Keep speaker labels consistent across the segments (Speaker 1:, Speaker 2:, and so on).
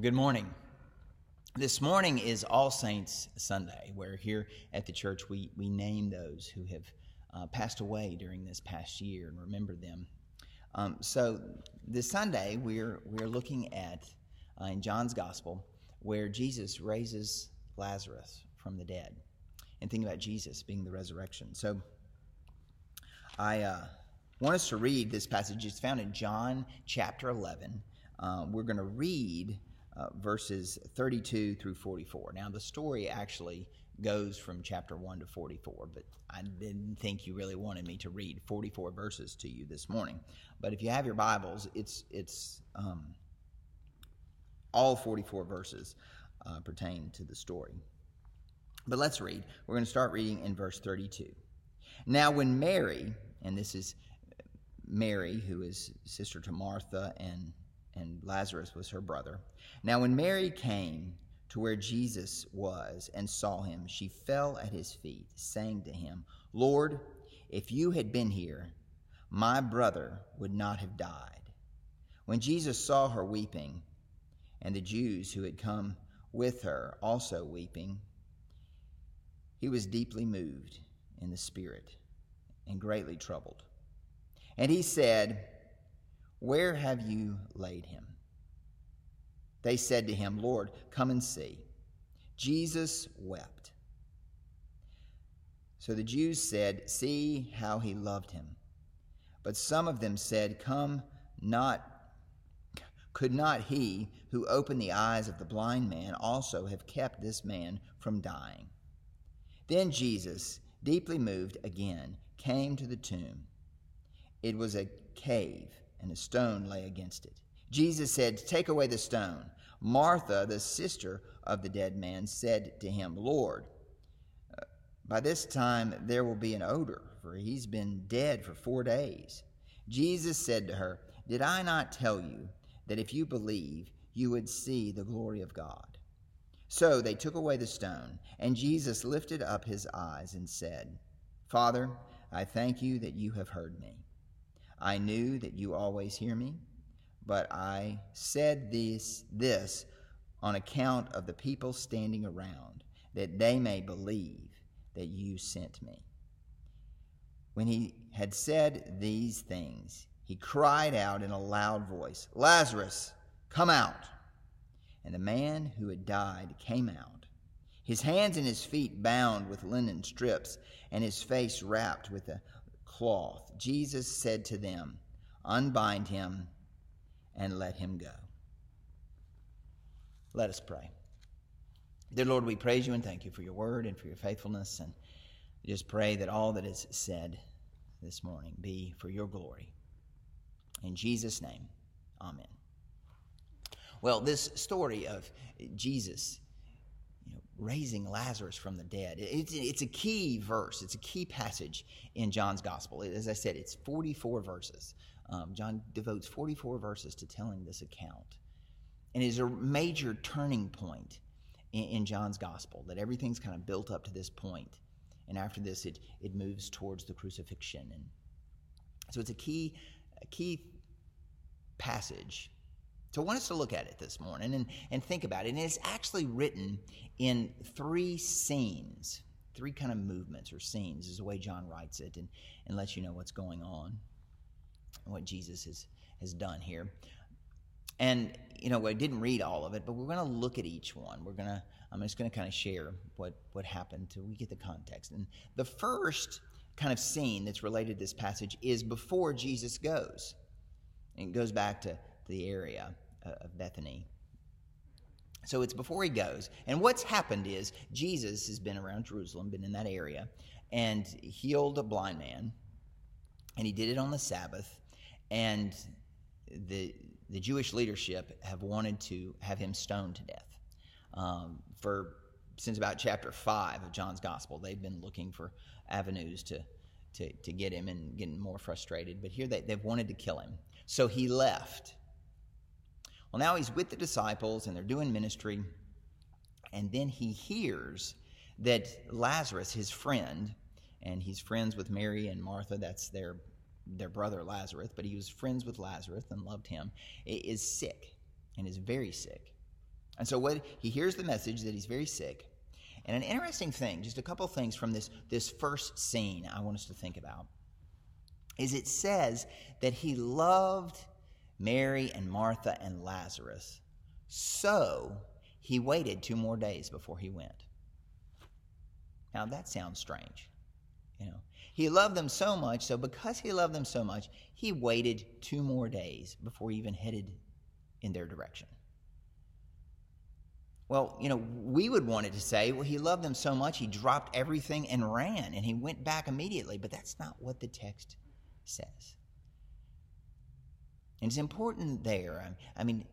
Speaker 1: Good morning. This morning is All Saints Sunday, where here at the church we, we name those who have uh, passed away during this past year and remember them. Um, so this Sunday we're we're looking at uh, in John's Gospel where Jesus raises Lazarus from the dead, and think about Jesus being the resurrection. So I uh, want us to read this passage. It's found in John chapter eleven. Uh, we're going to read uh, verses 32 through 44. Now, the story actually goes from chapter 1 to 44, but I didn't think you really wanted me to read 44 verses to you this morning. But if you have your Bibles, it's, it's um, all 44 verses uh, pertain to the story. But let's read. We're going to start reading in verse 32. Now, when Mary, and this is Mary, who is sister to Martha and and Lazarus was her brother. Now, when Mary came to where Jesus was and saw him, she fell at his feet, saying to him, Lord, if you had been here, my brother would not have died. When Jesus saw her weeping, and the Jews who had come with her also weeping, he was deeply moved in the spirit and greatly troubled. And he said, where have you laid him? They said to him, Lord, come and see. Jesus wept. So the Jews said, See how he loved him. But some of them said, Come, not could not he who opened the eyes of the blind man also have kept this man from dying? Then Jesus, deeply moved again, came to the tomb. It was a cave and a stone lay against it. Jesus said, Take away the stone. Martha, the sister of the dead man, said to him, Lord, uh, by this time there will be an odor, for he's been dead for four days. Jesus said to her, Did I not tell you that if you believe, you would see the glory of God? So they took away the stone, and Jesus lifted up his eyes and said, Father, I thank you that you have heard me. I knew that you always hear me, but I said this, this on account of the people standing around, that they may believe that you sent me. When he had said these things, he cried out in a loud voice, Lazarus, come out! And the man who had died came out, his hands and his feet bound with linen strips, and his face wrapped with a cloth, Jesus said to them, Unbind him and let him go. Let us pray. Dear Lord, we praise you and thank you for your word and for your faithfulness. And just pray that all that is said this morning be for your glory. In Jesus' name, amen. Well, this story of Jesus raising Lazarus from the dead. It's, it's a key verse, it's a key passage in John's gospel. As I said, it's 44 verses. Um, John devotes 44 verses to telling this account. And it is a major turning point in, in John's gospel that everything's kind of built up to this point. And after this, it, it moves towards the crucifixion. And so it's a key, a key passage so I want us to look at it this morning and, and think about it. And it's actually written in three scenes, three kind of movements or scenes is the way John writes it and, and lets you know what's going on and what Jesus has, has done here. And, you know, I didn't read all of it, but we're going to look at each one. We're going to, I'm just going to kind of share what, what happened till we get the context. And the first kind of scene that's related to this passage is before Jesus goes. And goes back to the area of Bethany. So it's before he goes. And what's happened is Jesus has been around Jerusalem, been in that area, and healed a blind man. And he did it on the Sabbath. And the, the Jewish leadership have wanted to have him stoned to death. Um, for since about chapter 5 of John's Gospel, they've been looking for avenues to, to, to get him and getting more frustrated. But here they, they've wanted to kill him. So he left well, now he's with the disciples and they're doing ministry. And then he hears that Lazarus, his friend, and he's friends with Mary and Martha, that's their, their brother Lazarus, but he was friends with Lazarus and loved him, is sick and is very sick. And so what he hears the message that he's very sick. And an interesting thing, just a couple things from this, this first scene I want us to think about, is it says that he loved Mary and Martha and Lazarus. So he waited two more days before he went. Now that sounds strange. You know, he loved them so much, so because he loved them so much, he waited two more days before he even headed in their direction. Well, you know, we would want it to say, well, he loved them so much, he dropped everything and ran, and he went back immediately. But that's not what the text says. And it's important there. I mean,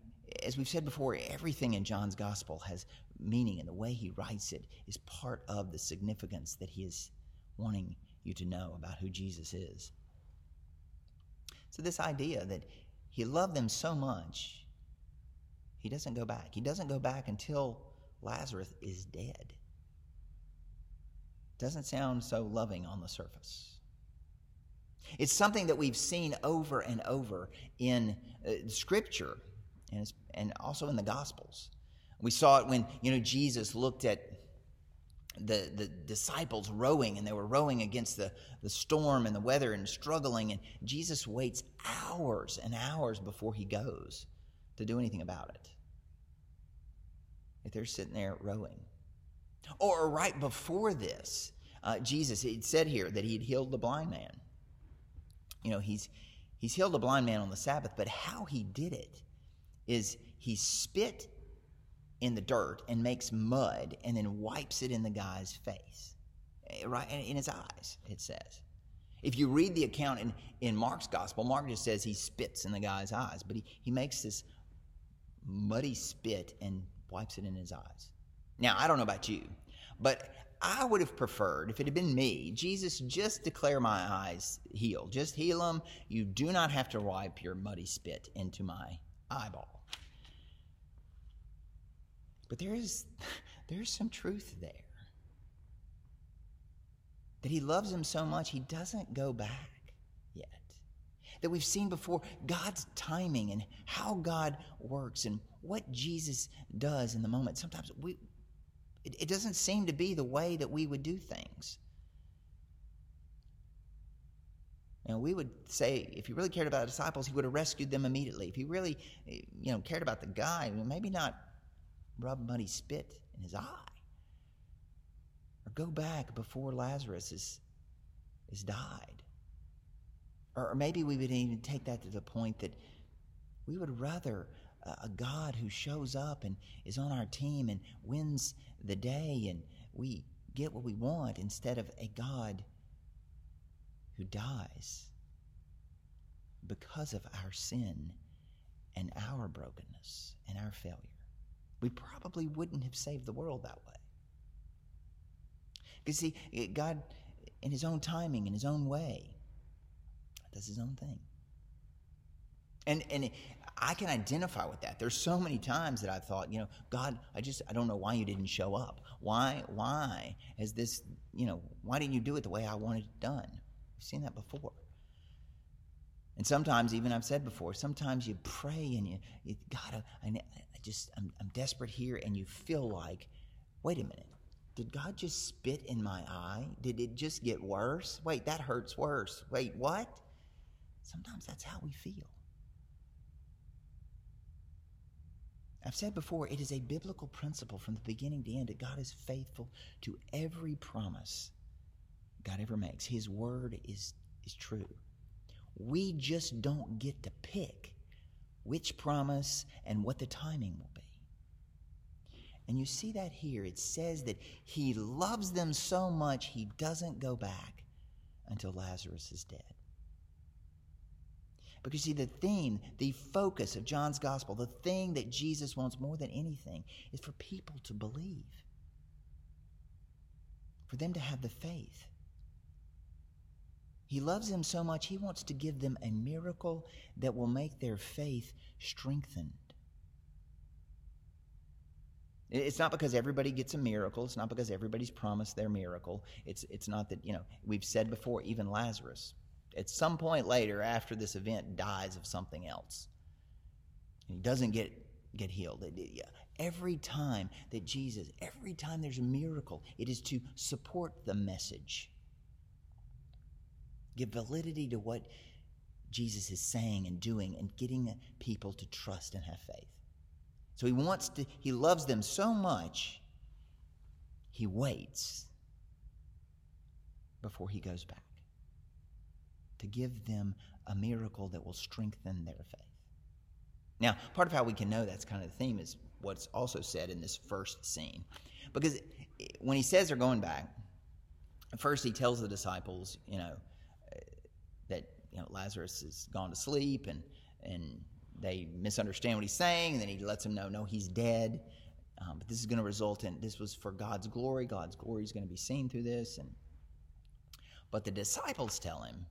Speaker 1: as we've said before, everything in John's gospel has meaning, and the way he writes it is part of the significance that he is wanting you to know about who Jesus is. So, this idea that he loved them so much, he doesn't go back. He doesn't go back until Lazarus is dead. Doesn't sound so loving on the surface. It's something that we've seen over and over in uh, Scripture and, and also in the Gospels. We saw it when you know Jesus looked at the, the disciples rowing and they were rowing against the, the storm and the weather and struggling and jesus waits hours and hours before he goes to do anything about it. If they're sitting there rowing. Or right before this uh, jesus it said here that he had healed the blind man you know he's he's healed a blind man on the sabbath but how he did it is he spit in the dirt and makes mud and then wipes it in the guy's face, eh, right in his eyes, it says. If you read the account in, in Mark's gospel, Mark just says he spits in the guy's eyes, but he, he makes this muddy spit and wipes it in his eyes. Now, I don't know about you, but I would have preferred, if it had been me, Jesus just declare my eyes healed. Just heal them. You do not have to wipe your muddy spit into my eyeball. But there is there's some truth there. That he loves him so much he doesn't go back yet. That we've seen before God's timing and how God works and what Jesus does in the moment. Sometimes we it, it doesn't seem to be the way that we would do things. And we would say, if he really cared about the disciples, he would have rescued them immediately. If he really, eh, you know, cared about the guy, maybe not rub muddy spit in his eye. Or go back before Lazarus is, is died. Or, or maybe we would even take that to the point that we would rather a, a God who shows up and is on our team and wins the day and we get what we want instead of a God who dies because of our sin and our brokenness and our failure we probably wouldn't have saved the world that way. Because, see, God, in His own timing, in His own way, does His own thing. And, and I can identify with that. There's so many times that I thought, you know, God, I just, I don't know why you didn't show up. Why, why has this, you know, why didn't you do it the way I wanted it done? We've seen that before. And sometimes, even I've said before, sometimes you pray and you, you God, I, I just, I'm, I'm desperate here, and you feel like, wait a minute, did God just spit in my eye? Did it just get worse? Wait, that hurts worse. Wait, what? Sometimes that's how we feel. I've said before, it is a biblical principle from the beginning to end that God is faithful to every promise God ever makes. His word is, is true. We just don't get to pick which promise and what the timing will be. And you see that here. It says that he loves them so much he doesn't go back until Lazarus is dead. Because, see, the theme, the focus of John's gospel, the thing that Jesus wants more than anything is for people to believe, for them to have the faith he loves them so much, he wants to give them a miracle that will make their faith strengthened. It's not because everybody gets a miracle. It's not because everybody's promised their miracle. It's, it's not that, you know, we've said before, even Lazarus, at some point later after this event, dies of something else. He doesn't get, get healed. every time that Jesus, every time there's a miracle, it is to support the message. Give validity to what Jesus is saying and doing and getting people to trust and have faith. So he wants to, he loves them so much, he waits before he goes back to give them a miracle that will strengthen their faith. Now, part of how we can know that's kind of the theme is what's also said in this first scene. Because when he says they're going back, first he tells the disciples, you know, that you know Lazarus has gone to sleep and and they misunderstand what he's saying, and then he lets them know, no, he's dead. Um, but this is going to result in this was for God's glory. God's glory is going to be seen through this, and but the disciples tell him,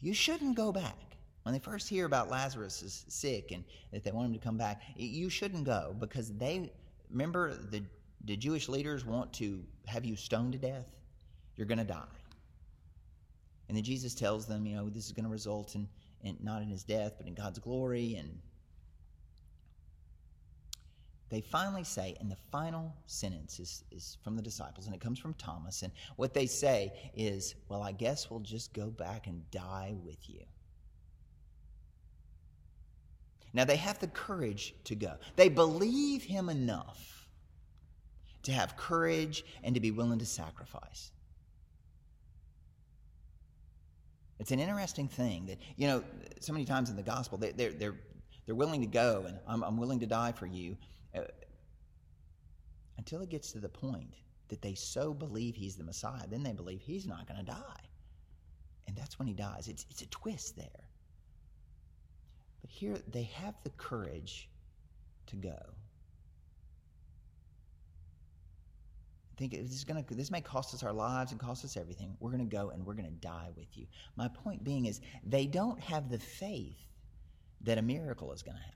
Speaker 1: you shouldn't go back. When they first hear about Lazarus is sick and that they want him to come back, you shouldn't go because they remember the the Jewish leaders want to have you stoned to death. You're going to die. And then Jesus tells them, you know, this is going to result in, in not in his death, but in God's glory. And they finally say, and the final sentence is, is from the disciples, and it comes from Thomas. And what they say is, well, I guess we'll just go back and die with you. Now, they have the courage to go. They believe him enough to have courage and to be willing to sacrifice. It's an interesting thing that, you know, so many times in the gospel, they, are they're, they're willing to go and I'm, I'm willing to die for you Uh, until it gets to the point that they so believe he's the Messiah, then they believe he's not going to die. And that's when he dies. It's, it's a twist there. But here they have the courage to go. think this is going to this may cost us our lives and cost us everything we're going to go and we're going to die with you my point being is they don't have the faith that a miracle is going to happen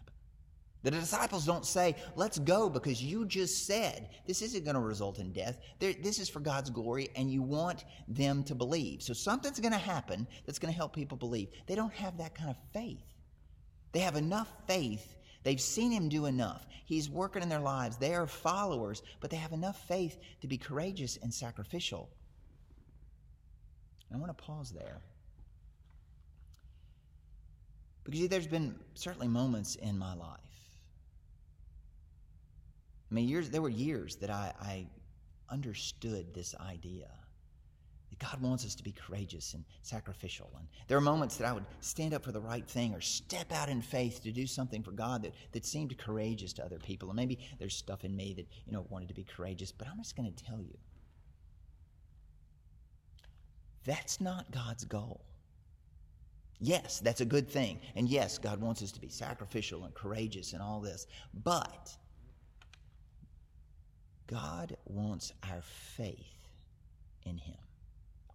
Speaker 1: the disciples don't say let's go because you just said this isn't going to result in death this is for god's glory and you want them to believe so something's going to happen that's going to help people believe they don't have that kind of faith they have enough faith They've seen him do enough. He's working in their lives. They are followers, but they have enough faith to be courageous and sacrificial. I want to pause there. Because there's been certainly moments in my life. I mean, years there were years that I, I understood this idea that God wants us to be courageous and sacrificial. And there are moments that I would stand up for the right thing or step out in faith to do something for God that, that seemed courageous to other people. And maybe there's stuff in me that, you know, wanted to be courageous, but I'm just going to tell you. That's not God's goal. Yes, that's a good thing. And yes, God wants us to be sacrificial and courageous and all this. But God wants our faith in Him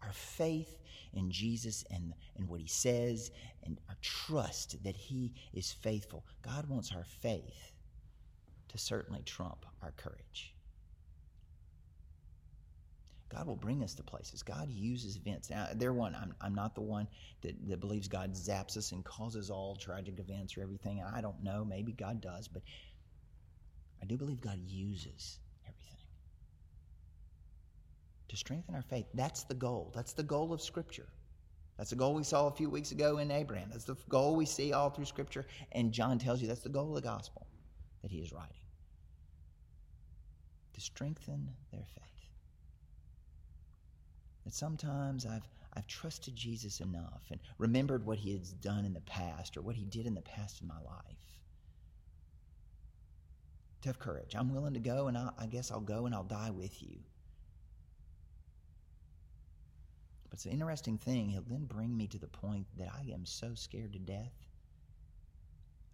Speaker 1: our faith in Jesus and, and what he says and our trust that he is faithful. God wants our faith to certainly trump our courage. God will bring us to places. God uses events. Now, they're one. I'm, I'm not the one that, that believes God zaps us and causes all tragic events or everything. I don't know. Maybe God does, but I do believe God uses to strengthen our faith. That's the goal. That's the goal of Scripture. That's the goal we saw a few weeks ago in Abraham. That's the goal we see all through Scripture. And John tells you that's the goal of the gospel that he is writing to strengthen their faith. That sometimes I've, I've trusted Jesus enough and remembered what he has done in the past or what he did in the past in my life. To have courage. I'm willing to go, and i I guess I'll go and I'll die with you. But it's an interesting thing. He'll then bring me to the point that I am so scared to death,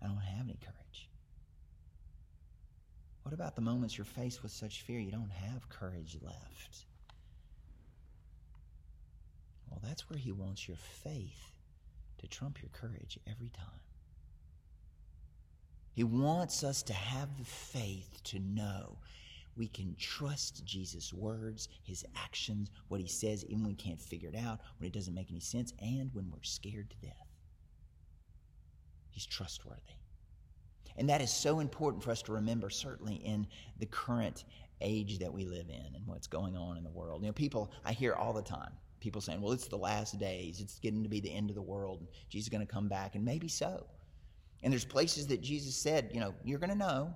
Speaker 1: I don't have any courage. What about the moments you're faced with such fear you don't have courage left? Well, that's where he wants your faith to trump your courage every time. He wants us to have the faith to know we can trust Jesus' words, his actions, what he says, even when we can't figure it out, when it doesn't make any sense, and when we're scared to death. He's trustworthy. And that is so important for us to remember, certainly in the current age that we live in and what's going on in the world. You know, people, I hear all the time people saying, well, it's the last days, it's getting to be the end of the world, and Jesus is going to come back, and maybe so. And there's places that Jesus said, you know, you're going to know.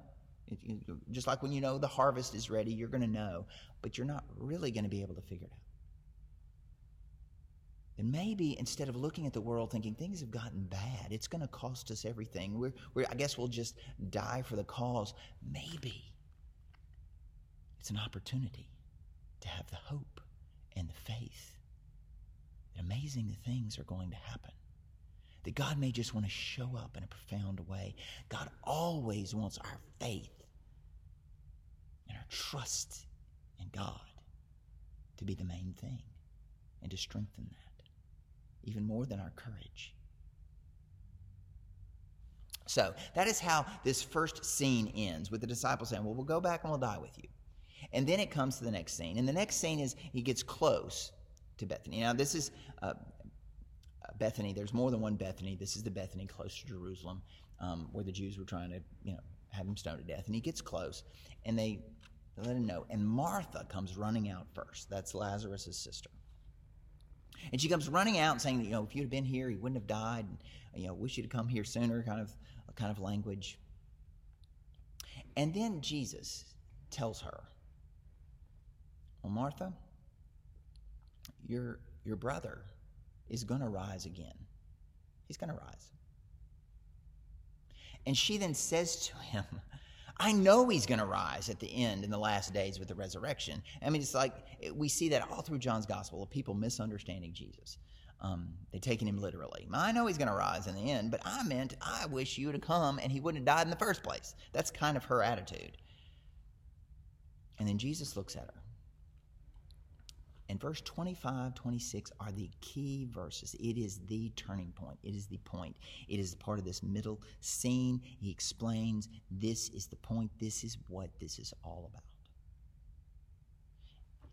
Speaker 1: Just like when you know the harvest is ready, you're going to know, but you're not really going to be able to figure it out. And maybe instead of looking at the world thinking things have gotten bad, it's going to cost us everything, we're, we're, I guess we'll just die for the cause. Maybe it's an opportunity to have the hope and the faith that amazing things are going to happen. That God may just want to show up in a profound way. God always wants our faith and our trust in God to be the main thing and to strengthen that, even more than our courage. So that is how this first scene ends with the disciples saying, Well, we'll go back and we'll die with you. And then it comes to the next scene. And the next scene is he gets close to Bethany. Now, this is uh, Bethany. There's more than one Bethany. This is the Bethany close to Jerusalem um, where the Jews were trying to, you know, have him stoned to death. And he gets close and they let him know. And Martha comes running out first. That's Lazarus' sister. And she comes running out saying, you know, if you'd have been here, he wouldn't have died. And, you know, wish you'd come here sooner, kind of, kind of language. And then Jesus tells her, well, Martha, your, your brother is going to rise again. He's going to rise. And she then says to him, I know he's going to rise at the end in the last days with the resurrection. I mean, it's like we see that all through John's gospel of people misunderstanding Jesus. Um, they're taking him literally. I know he's going to rise in the end, but I meant I wish you to come and he wouldn't have died in the first place. That's kind of her attitude. And then Jesus looks at her and verse 25, 26 are the key verses. It is the turning point. It is the point. It is part of this middle scene. He explains this is the point. This is what this is all about.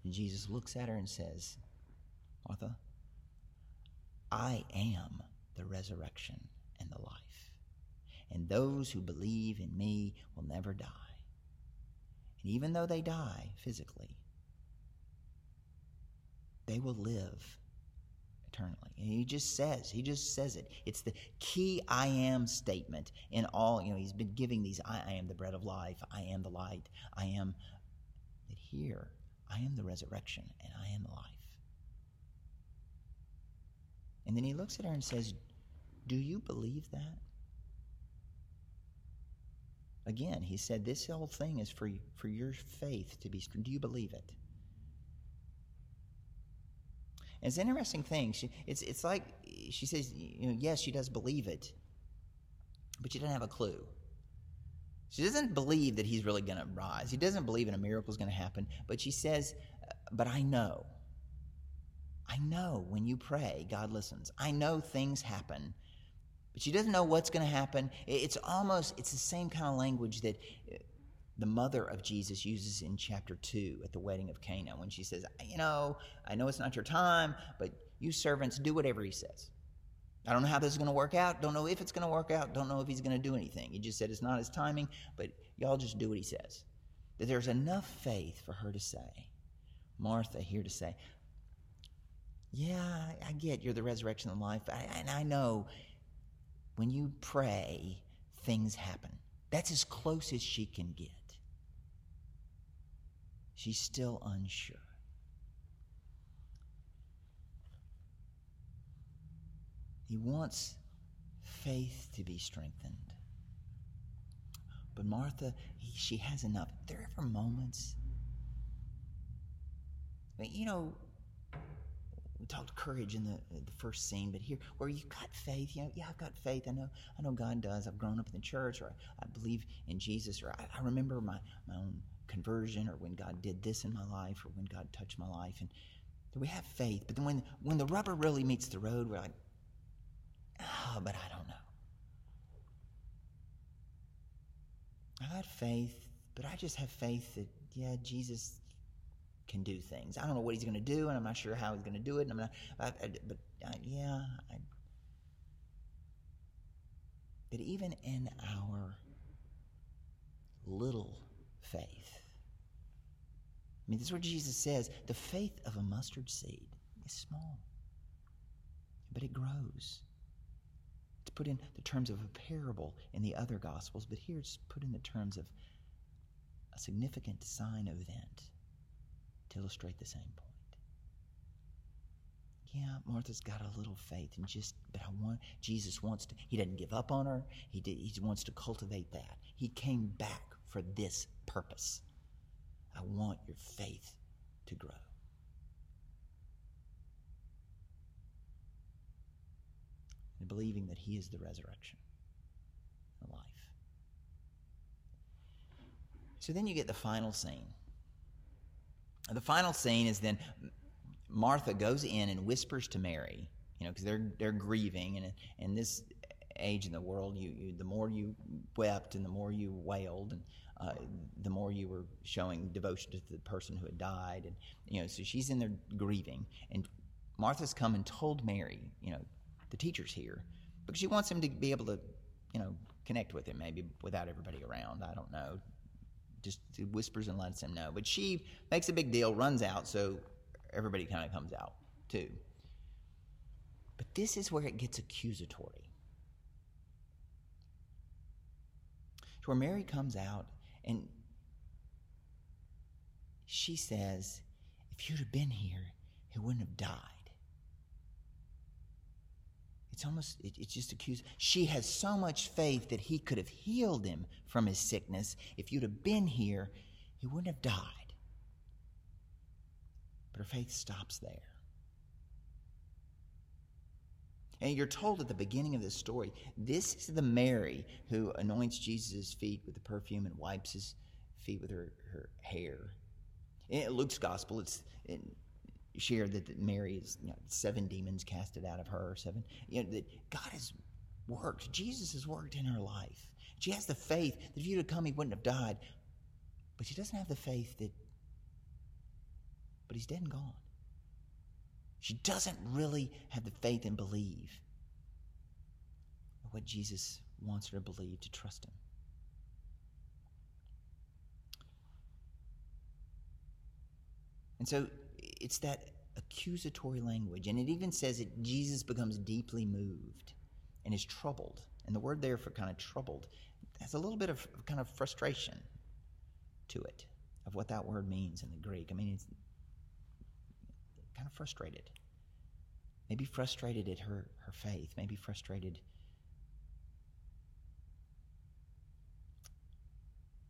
Speaker 1: And Jesus looks at her and says, Martha, I am the resurrection and the life. And those who believe in me will never die. And even though they die physically, they will live eternally. And he just says, he just says it. It's the key I am statement in all, you know, he's been giving these I, I am the bread of life, I am the light, I am that here, I am the resurrection and I am the life. And then he looks at her and says, Do you believe that? Again, he said, This whole thing is for, for your faith to be. Do you believe it? It's an interesting thing. She, it's, it's like she says, you know, yes, she does believe it, but she doesn't have a clue. She doesn't believe that he's really going to rise. He doesn't believe in a miracle is going to happen, but she says, uh, but I know. I know when you pray, God listens. I know things happen, but she doesn't know what's going to happen. It's almost, it's the same kind of language that uh, the mother of Jesus uses in chapter 2 at the wedding of Cana when she says, You know, I know it's not your time, but you servants do whatever he says. I don't know how this is going to work out. Don't know if it's going to work out. Don't know if he's going to do anything. He just said it's not his timing, but y'all just do what he says. That there's enough faith for her to say, Martha here to say, Yeah, I get you're the resurrection and life. and I know when you pray, things happen. That's as close as she can get. She's still unsure. He wants faith to be strengthened. But Martha, he, she has enough. There are ever moments. You know, we talked courage in the, the first scene, but here, where you've got faith, you know, yeah, I've got faith. I know, I know God does. I've grown up in the church, or I, I believe in Jesus, or I, I remember my, my own conversion or when God did this in my life or when God touched my life. And we have faith. But then when, when the rubber really meets the road, we're like, oh, but I don't know. I got faith, but I just have faith that, yeah, Jesus can do things. I don't know what he's going to do, and I'm not sure how he's going to do it. And I'm not, I, I, but uh, yeah. I, but even in our little faith. Mean, this is what Jesus says the faith of a mustard seed is small, but it grows. It's put in the terms of a parable in the other Gospels, but here it's put in the terms of a significant sign event to illustrate the same point. Yeah, Martha's got a little faith, and just but I want Jesus wants to. He doesn't give up on her. He did, he wants to cultivate that. He came back for this purpose. I want your faith to grow. And believing that He is the resurrection, the life. So then you get the final scene. The final scene is then Martha goes in and whispers to Mary, you know, because they're they're grieving, and in this age in the world, you, you the more you wept and the more you wailed, and uh, the more you were showing devotion to the person who had died, and you know, so she's in there grieving, and Martha's come and told Mary, you know, the teacher's here, because she wants him to be able to, you know, connect with him maybe without everybody around. I don't know, just whispers and lets him know. But she makes a big deal, runs out, so everybody kind of comes out too. But this is where it gets accusatory. To where Mary comes out and she says, If you'd have been here, he wouldn't have died. It's almost, it, it's just accused. She has so much faith that he could have healed him from his sickness. If you'd have been here, he wouldn't have died. But her faith stops there. And you're told at the beginning of this story, this is the Mary who anoints Jesus' feet with the perfume and wipes his feet with her, her hair. In Luke's gospel, it's shared that Mary is you know, seven demons casted out of her, seven. You know, that God has worked. Jesus has worked in her life. She has the faith that if you'd have come, he wouldn't have died. But she doesn't have the faith that, but he's dead and gone. She doesn't really have the faith and believe what Jesus wants her to believe, to trust him. And so it's that accusatory language. And it even says that Jesus becomes deeply moved and is troubled. And the word there for kind of troubled has a little bit of kind of frustration to it of what that word means in the Greek. I mean, it's kind of frustrated. Maybe frustrated at her, her faith, maybe frustrated.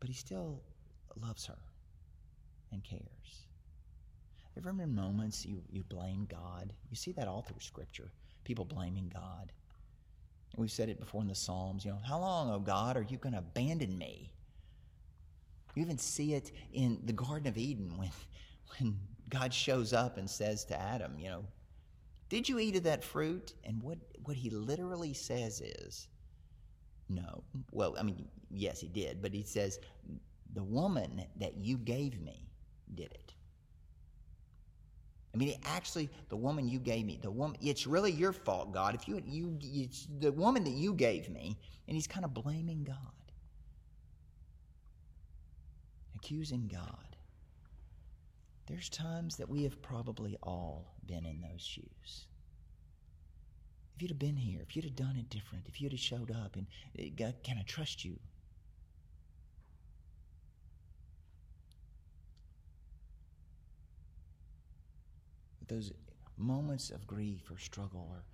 Speaker 1: But he still loves her and cares. Have ever been moments you, you blame God? You see that all through Scripture. People blaming God. We've said it before in the Psalms, you know, how long, oh God, are you going to abandon me? You even see it in the Garden of Eden when, when God shows up and says to Adam, you know, did you eat of that fruit? And what, what he literally says is, no. Well, I mean, yes, he did, but he says, the woman that you gave me did it. I mean, actually, the woman you gave me, the woman, it's really your fault, God. If you, you, it's the woman that you gave me, and he's kind of blaming God, accusing God. There's times that we have probably all been in those shoes. If you'd have been here, if you'd have done it different, if you'd have showed up and eh, God, can I trust you? Those moments of grief or struggle, or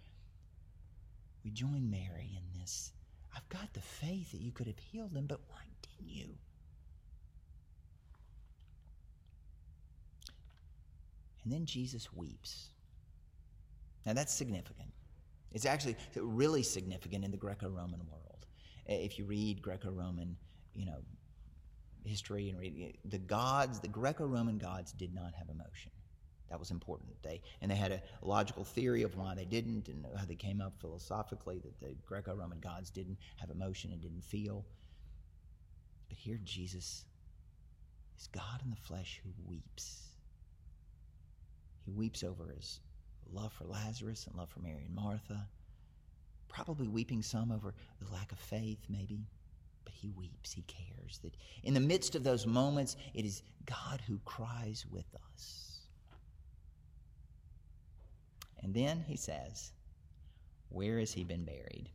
Speaker 1: we join Mary in this. I've got the faith that you could have healed him, but why didn't you? And then Jesus weeps. Now that's significant. It's actually really significant in the Greco-Roman world. If you read Greco-Roman, you know, history and read the gods, the Greco-Roman gods did not have emotion. That was important. They and they had a logical theory of why they didn't, and how they came up philosophically that the Greco-Roman gods didn't have emotion and didn't feel. But here, Jesus is God in the flesh who weeps. He weeps over his love for Lazarus and love for Mary and Martha. Probably weeping some over the lack of faith, maybe, but he weeps, he cares. That in the midst of those moments, it is God who cries with us. And then he says, Where has he been buried?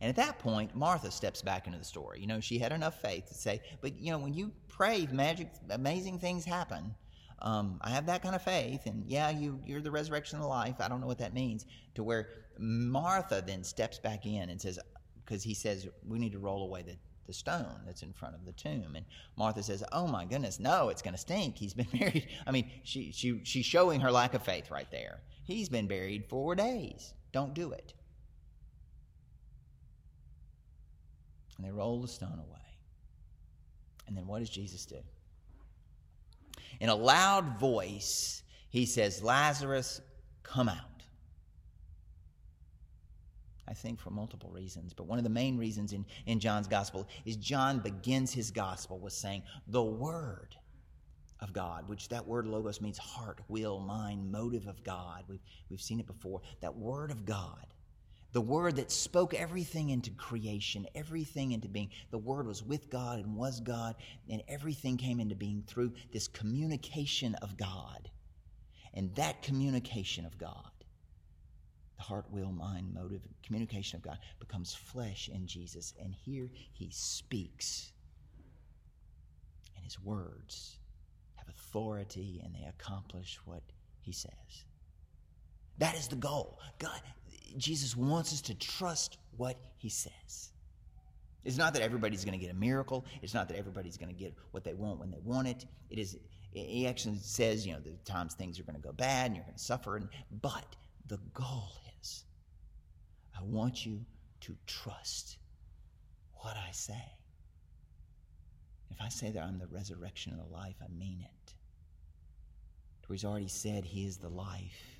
Speaker 1: And at that point, Martha steps back into the story. You know, she had enough faith to say, But, you know, when you pray, magic, amazing things happen. Um, I have that kind of faith, and yeah, you, you're the resurrection of life. I don't know what that means. To where Martha then steps back in and says, because he says, we need to roll away the, the stone that's in front of the tomb. And Martha says, oh my goodness, no, it's going to stink. He's been buried. I mean, she, she, she's showing her lack of faith right there. He's been buried four days. Don't do it. And they roll the stone away. And then what does Jesus do? In a loud voice, he says, Lazarus, come out. I think for multiple reasons, but one of the main reasons in, in John's gospel is John begins his gospel with saying, the word of God, which that word logos means heart, will, mind, motive of God. We've, we've seen it before. That word of God, the word that spoke everything into creation, everything into being. The word was with God and was God, and everything came into being through this communication of God. And that communication of God the heart, will, mind, motive, communication of God becomes flesh in Jesus. And here he speaks. And his words have authority and they accomplish what he says. That is the goal. God, Jesus wants us to trust what he says. It's not that everybody's going to get a miracle. It's not that everybody's going to get what they want when they want it. It is. He actually says, you know, the times things are going to go bad and you're going to suffer. And, but the goal is, I want you to trust what I say. If I say that I'm the resurrection and the life, I mean it. He's already said he is the life.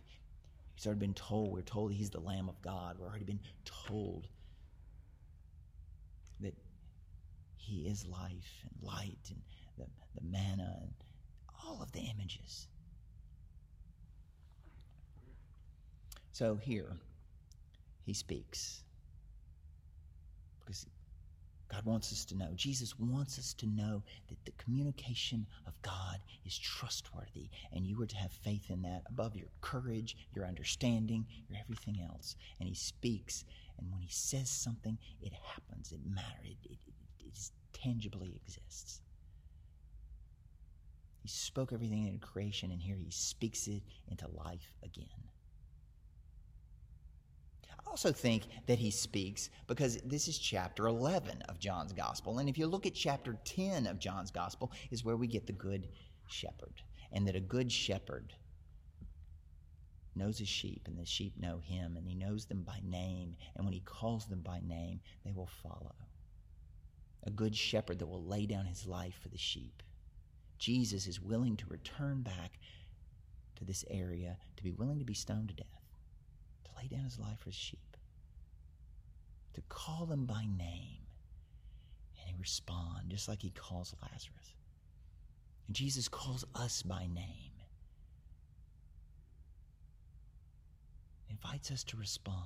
Speaker 1: He's already been told, we're told he's the Lamb of God. We've already been told that he is life and light and the, the manna and all of the images. So here, he speaks. Because God wants us to know, Jesus wants us to know that the communication of God is trustworthy, and you are to have faith in that above your courage, your understanding, your everything else. And He speaks, and when He says something, it happens. It matters. It, it, it, it tangibly exists. He spoke everything into creation, and here He speaks it into life again also think that he speaks because this is chapter 11 of John's gospel. And if you look at chapter 10 of John's gospel, is where we get the good shepherd. And that a good shepherd knows his sheep, and the sheep know him, and he knows them by name. And when he calls them by name, they will follow. A good shepherd that will lay down his life for the sheep. Jesus is willing to return back to this area, to be willing to be stoned to death, lay down his life for his sheep to call them by name. And he respond just like he calls Lazarus. And Jesus calls us by name. invites us to respond.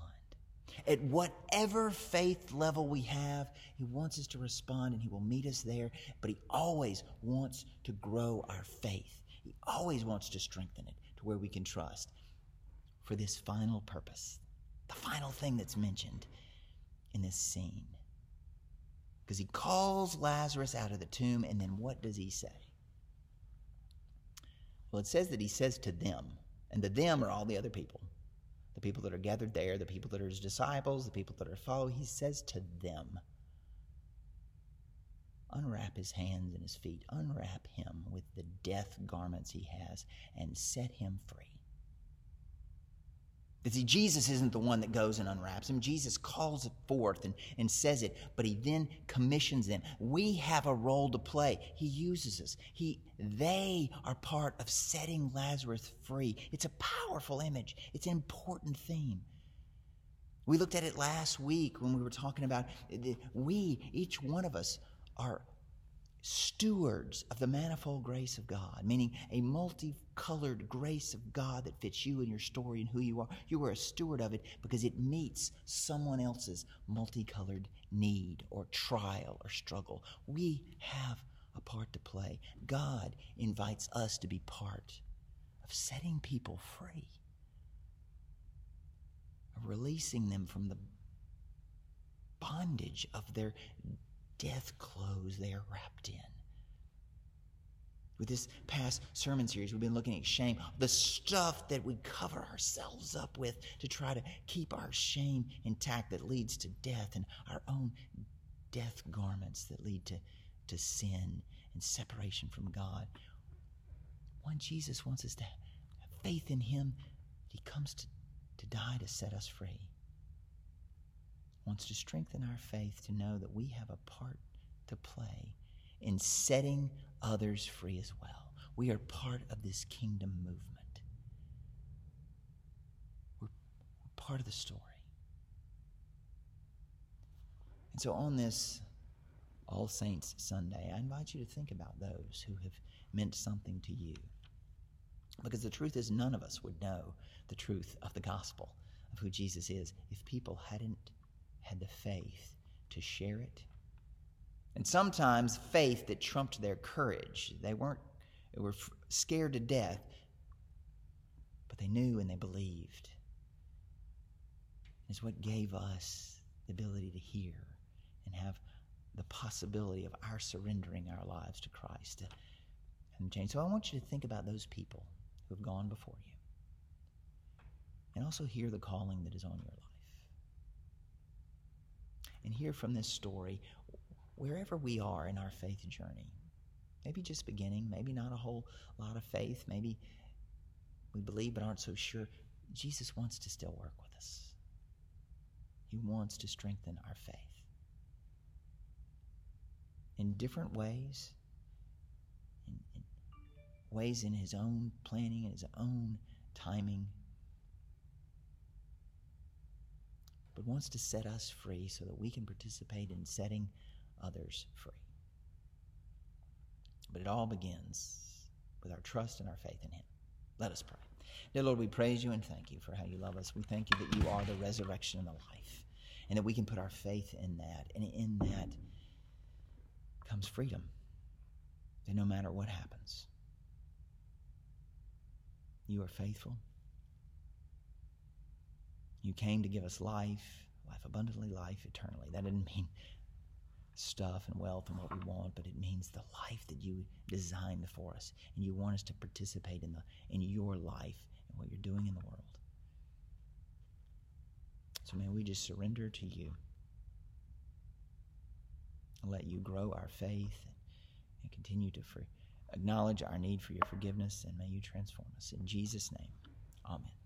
Speaker 1: At whatever faith level we have, He wants us to respond and He will meet us there. But He always wants to grow our faith. He always wants to strengthen it to where we can trust for this final purpose, the final thing that's mentioned in this scene. Because he calls Lazarus out of the tomb, and then what does he say? Well, it says that he says to them, and the them are all the other people. The people that are gathered there, the people that are his disciples, the people that are following. He says to them, Unwrap his hands and his feet, unwrap him with the death garments he has, and set him free. But see, Jesus isn't the one that goes and unwraps him. Jesus calls it forth and, and says it, but he then commissions them. We have a role to play. He uses us. He, they are part of setting Lazarus free. It's a powerful image. It's an important theme. We looked at it last week when we were talking about we, each one of us, are stewards of the manifold grace of God, meaning a multicolored grace of God that fits you and your story and who you are. You are a steward of it because it meets someone else's multicolored need or trial or struggle. We have a part to play. God invites us to be part of setting people free, of releasing them from the bondage of their death clothes they are wrapped in. With this past sermon series, we've been looking at shame, the stuff that we cover ourselves up with to try to keep our shame intact that leads to death, and our own death garments that lead to, to sin and separation from God. When Jesus wants us to have faith in Him, He comes to, to die to set us free wants to strengthen our faith to know that we have a part to play in setting others free as well. We are part of this kingdom movement. We're, we're part of the story. And so on this All Saints Sunday, I invite you to think about those who have meant something to you. Because the truth is, none of us would know the truth of the gospel of who Jesus is if people hadn't had the faith to share it. And sometimes faith that trumped their courage. They weren't, they were scared to death, but they knew and they believed. Is what gave us the ability to hear and have the possibility of our surrendering our lives to Christ and change. So I want you to think about those people who have gone before you. And also hear the calling that is on your life and hear from this story wherever we are in our faith journey. Maybe just beginning, maybe not a whole lot of faith, maybe we believe but aren't so sure. Jesus wants to still work with us. He wants to strengthen our faith in different ways, in, in ways in His own planning and His own timing. But wants to set us free so that we can participate in setting others free. But it all begins with our trust and our faith in Him. Let us pray. Dear Lord, we praise you and thank you for how you love us. We thank you that you are the resurrection and the life, and that we can put our faith in that. And in that comes freedom. That no matter what happens, you are faithful you came to give us life, life abundantly, life eternally. That didn't mean stuff and wealth and what we want, but it means the life that you designed for us. And you want us to participate in, the, in your life and what you're doing in the world. So may we just surrender to you and let you grow our faith and continue to acknowledge our need for your forgiveness, and may you transform us. In Jesus' name, amen.